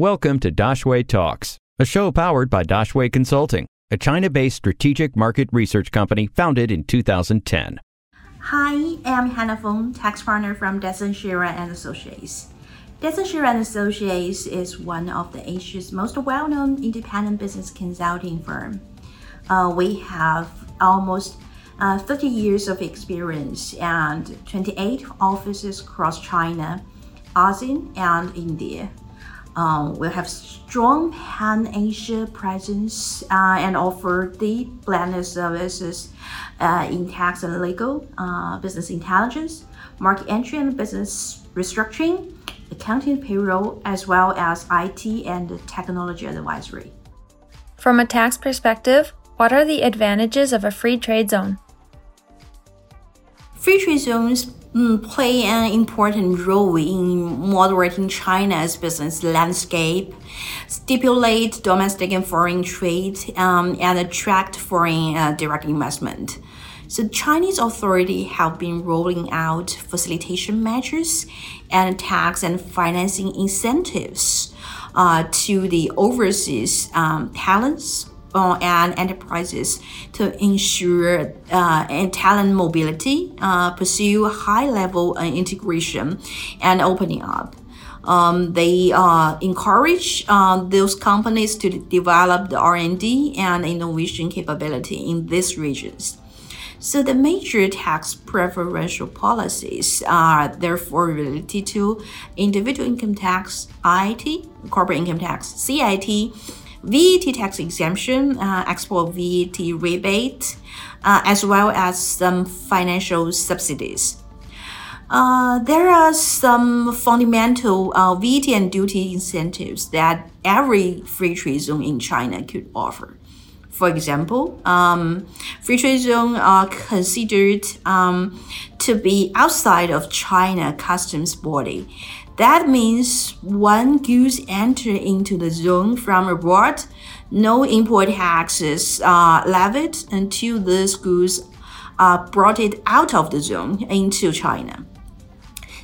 Welcome to Daxue Talks, a show powered by Daxue Consulting, a China based strategic market research company founded in 2010. Hi, I'm Hannah Feng, tax partner from Dezan Shira and Associates. Dezan Shira and Associates is one of the Asia's most well-known independent business consulting firm. Uh, we have almost uh, 30 years of experience and 28 offices across China, ASEAN, and India. Um, we have strong pan Asia presence uh, and offer deep blended services uh, in tax and legal, uh, business intelligence, market entry and business restructuring, accounting payroll, as well as IT and technology advisory. From a tax perspective, what are the advantages of a free trade zone? Free trade zones mm, play an important role in moderating China's business landscape, stipulate domestic and foreign trade, um, and attract foreign uh, direct investment. So Chinese authorities have been rolling out facilitation measures and tax and financing incentives uh, to the overseas um, talents and enterprises to ensure uh, talent mobility, uh, pursue high level uh, integration, and opening up. Um, they uh, encourage uh, those companies to develop the R&D and innovation capability in these regions. So the major tax preferential policies are therefore related to individual income tax, IT, corporate income tax, CIT, VAT tax exemption, uh, export VAT rebate, uh, as well as some financial subsidies. Uh, there are some fundamental uh, VAT and duty incentives that every free trade zone in China could offer. For example, um, free trade zones are considered um, to be outside of China customs body that means when goods enter into the zone from abroad, no import taxes are levied until these goods are brought out of the zone into China.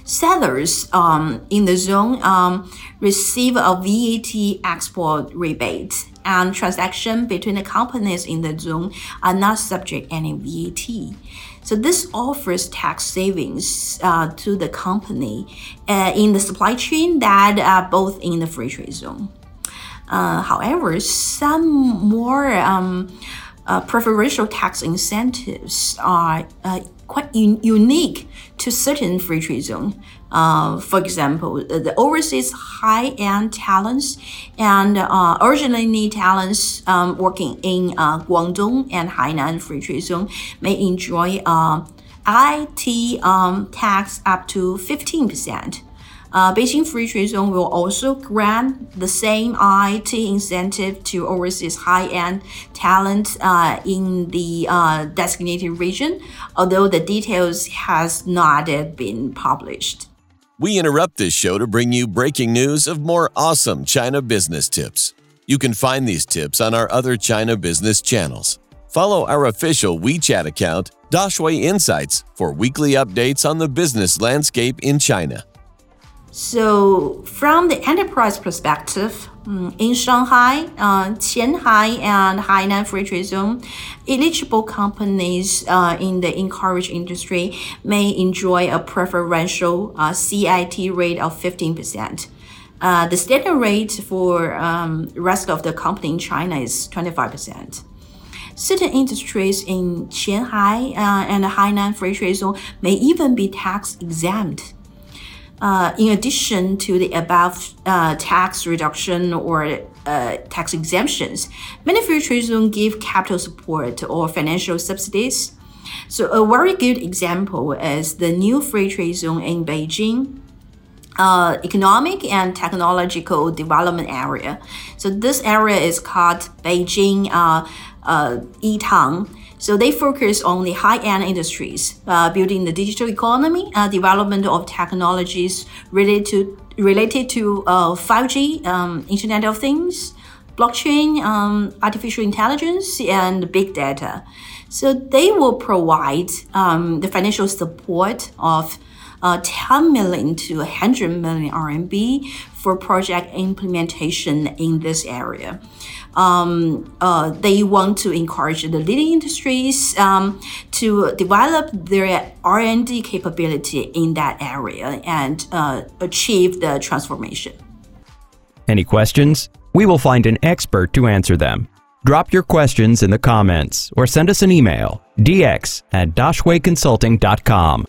Sellers um, in the zone um, receive a VAT export rebate, and transactions between the companies in the zone are not subject any VAT. So this offers tax savings uh, to the company uh, in the supply chain that are both in the free trade zone. Uh, however, some more um, uh, preferential tax incentives are uh, quite un unique to certain free trade zones. Uh, for example, the overseas high-end talents and uh, originally talents um, working in uh, Guangdong and Hainan free trade zone may enjoy uh, IT um, tax up to 15%. Uh, Beijing Free Trade Zone will also grant the same IT incentive to overseas high-end talent uh, in the uh, designated region, although the details has not yet been published. We interrupt this show to bring you breaking news of more awesome China business tips. You can find these tips on our other China business channels. Follow our official WeChat account, Daxue Insights, for weekly updates on the business landscape in China. So, from the enterprise perspective, mm, in Shanghai, uh, Qianhai and Hainan Free Trade Zone, eligible companies uh, in the encouraged industry may enjoy a preferential uh, CIT rate of 15%. Uh, the standard rate for um, rest of the company in China is 25%. Certain industries in Qianhai uh, and Hainan Free Trade Zone may even be tax exempt. Uh, in addition to the above uh, tax reduction or uh, tax exemptions, many free trade zones give capital support or financial subsidies. So, a very good example is the new free trade zone in Beijing. Uh, economic and technological development area. So this area is called Beijing uh, uh, Yizhuang. So they focus on the high-end industries, uh, building the digital economy, uh, development of technologies related to related to uh, 5G, um, Internet of Things, blockchain, um, artificial intelligence, and big data. So they will provide um, the financial support of uh, 10 million to 100 million RMB for project implementation in this area. Um, uh, they want to encourage the leading industries um, to develop their R&D capability in that area and uh, achieve the transformation. Any questions? We will find an expert to answer them. Drop your questions in the comments or send us an email dx at daxueconsulting.com.